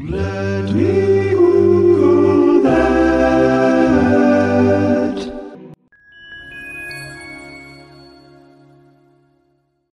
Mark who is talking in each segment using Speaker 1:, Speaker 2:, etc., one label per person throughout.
Speaker 1: Let me Google that.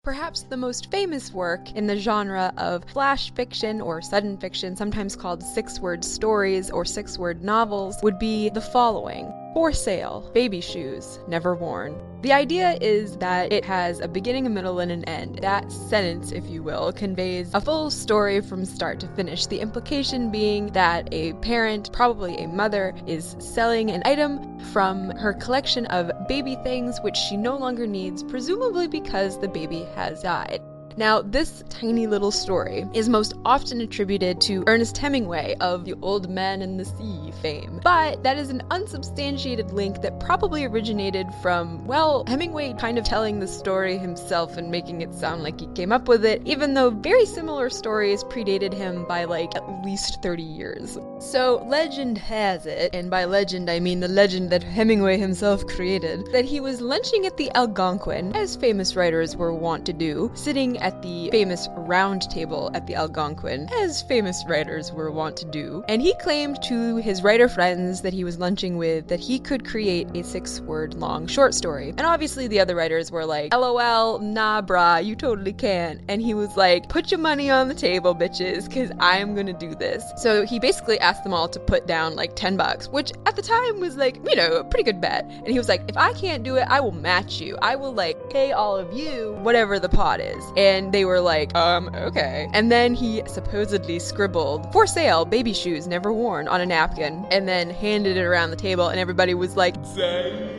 Speaker 2: Perhaps the most famous work in the genre of flash fiction or sudden fiction, sometimes called six word stories or six word novels, would be the following For Sale Baby Shoes Never Worn. The idea is that it has a beginning, a middle, and an end. That sentence, if you will, conveys a full story from start to finish. The implication being that a parent, probably a mother, is selling an item from her collection of baby things which she no longer needs, presumably because the baby has died. Now, this tiny little story is most often attributed to Ernest Hemingway of the Old Man and the Sea fame, but that is an unsubstantiated link that probably originated from, well, Hemingway kind of telling the story himself and making it sound like he came up with it, even though very similar stories predated him by like at least 30 years. So, legend has it, and by legend I mean the legend that Hemingway himself created, that he was lunching at the Algonquin, as famous writers were wont to do, sitting at the famous round table at the Algonquin, as famous writers were wont to do, and he claimed to his writer friends that he was lunching with that he could create a six word long short story. And obviously the other writers were like, LOL, nah, brah, you totally can't. And he was like, put your money on the table, bitches, because I am gonna do this. So he basically asked them all to put down like 10 bucks, which at the time was like, you know, a pretty good bet. And he was like, if I can't do it, I will match you. I will like pay all of you whatever the pot is. And and they were like, um, okay. And then he supposedly scribbled, for sale, baby shoes never worn on a napkin, and then handed it around the table, and everybody was like, and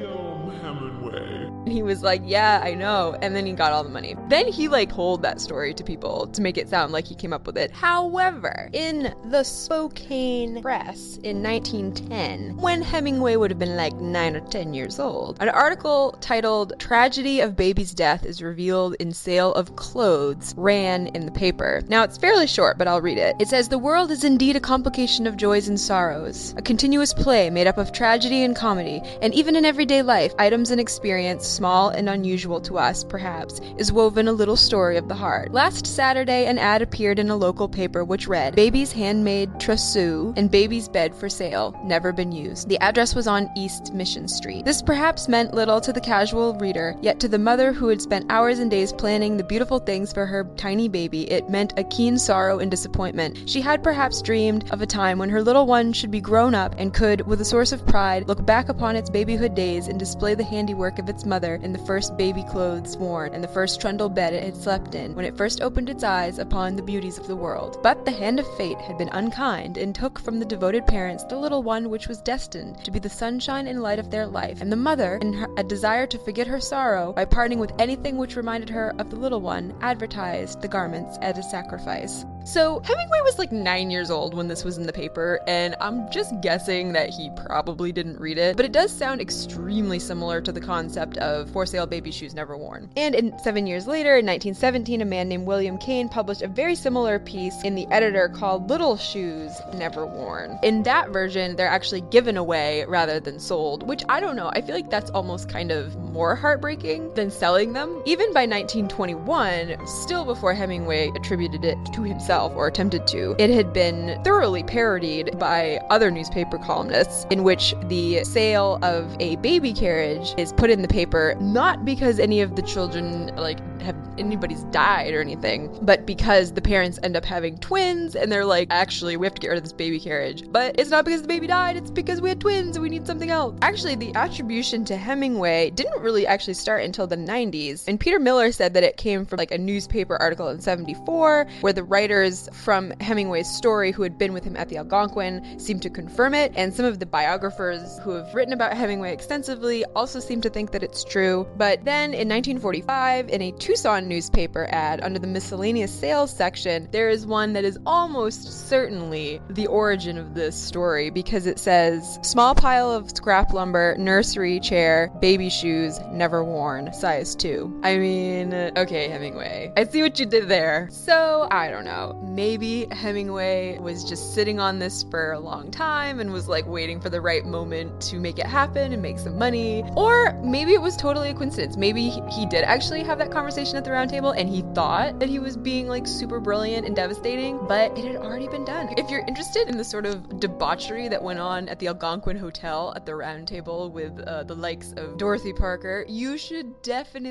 Speaker 2: he was like, yeah, I know. And then he got all the money. Then he like told that story to people to make it sound like he came up with it. However, in the Spokane Press in 1910, when Hemingway would have been like 9 or 10 years old, an article titled Tragedy of Baby's Death is Revealed in Sale of Clothes ran in the paper. Now it's fairly short, but I'll read it. It says, The world is indeed a complication of joys and sorrows, a continuous play made up of tragedy and comedy, and even in everyday life, items and experience, small and unusual to us, perhaps, is woven a little story of the heart. Last Saturday, an ad appeared in a local paper which read, Baby's handmade trousseau and baby's bed for sale, never been used. The address was on East Mission Street. This perhaps meant little to the casual reader, yet to the mother who had spent hours and days planning the beautiful things for her tiny baby, it meant a keen sorrow and disappointment. She had perhaps dreamed of a time when her little one should be grown up and could, with a source of pride, look back upon its babyhood days and display the handiwork of its mother in the first baby clothes worn and the first trundle bed it had slept in, when it first opened its eyes upon the beauties of the world. But the hand of fate had been unkind and took from the devoted parents the little one which was destined to be the sunshine and light of their life, and the mother, in her, a desire to forget her sorrow by parting with anything which reminded her of the little one, advertised the garments as a sacrifice. So, Hemingway was like nine years old when this was in the paper, and I'm just guessing that he probably didn't read it, but it does sound extremely similar to the concept of for sale baby shoes never worn. And in seven years later, in 1917, a man named William Kane published a very similar piece in the editor called Little Shoes Never Worn. In that version, they're actually given away rather than sold, which I don't know, I feel like that's almost kind of more heartbreaking than selling them. Even by 1921, still before Hemingway attributed it to himself or attempted to, it had been thoroughly parodied by other newspaper columnists in which the sale of a baby carriage is put in the paper not because any of the children like have anybody's died or anything, but because the parents end up having twins and they're like, actually, we have to get rid of this baby carriage. But it's not because the baby died, it's because we had twins and we need something else. Actually, the attribution to Hemingway didn't really actually start until the 90s. And Peter Miller said that it came from like a newspaper article in 74 where the from Hemingway's story who had been with him at the Algonquin seemed to confirm it. And some of the biographers who have written about Hemingway extensively also seem to think that it's true. But then in 1945, in a Tucson newspaper ad under the miscellaneous sales section, there is one that is almost certainly the origin of this story because it says small pile of scrap lumber, nursery chair, baby shoes, never worn, size 2. I mean, okay, Hemingway. I see what you did there. So, I don't know. Maybe Hemingway was just sitting on this for a long time and was like waiting for the right moment to make it happen and make some money. Or maybe it was totally a coincidence. Maybe he did actually have that conversation at the round table and he thought that he was being like super brilliant and devastating, but it had already been done. If you're interested in the sort of debauchery that went on at the Algonquin Hotel at the round table with uh, the likes of Dorothy Parker, you should definitely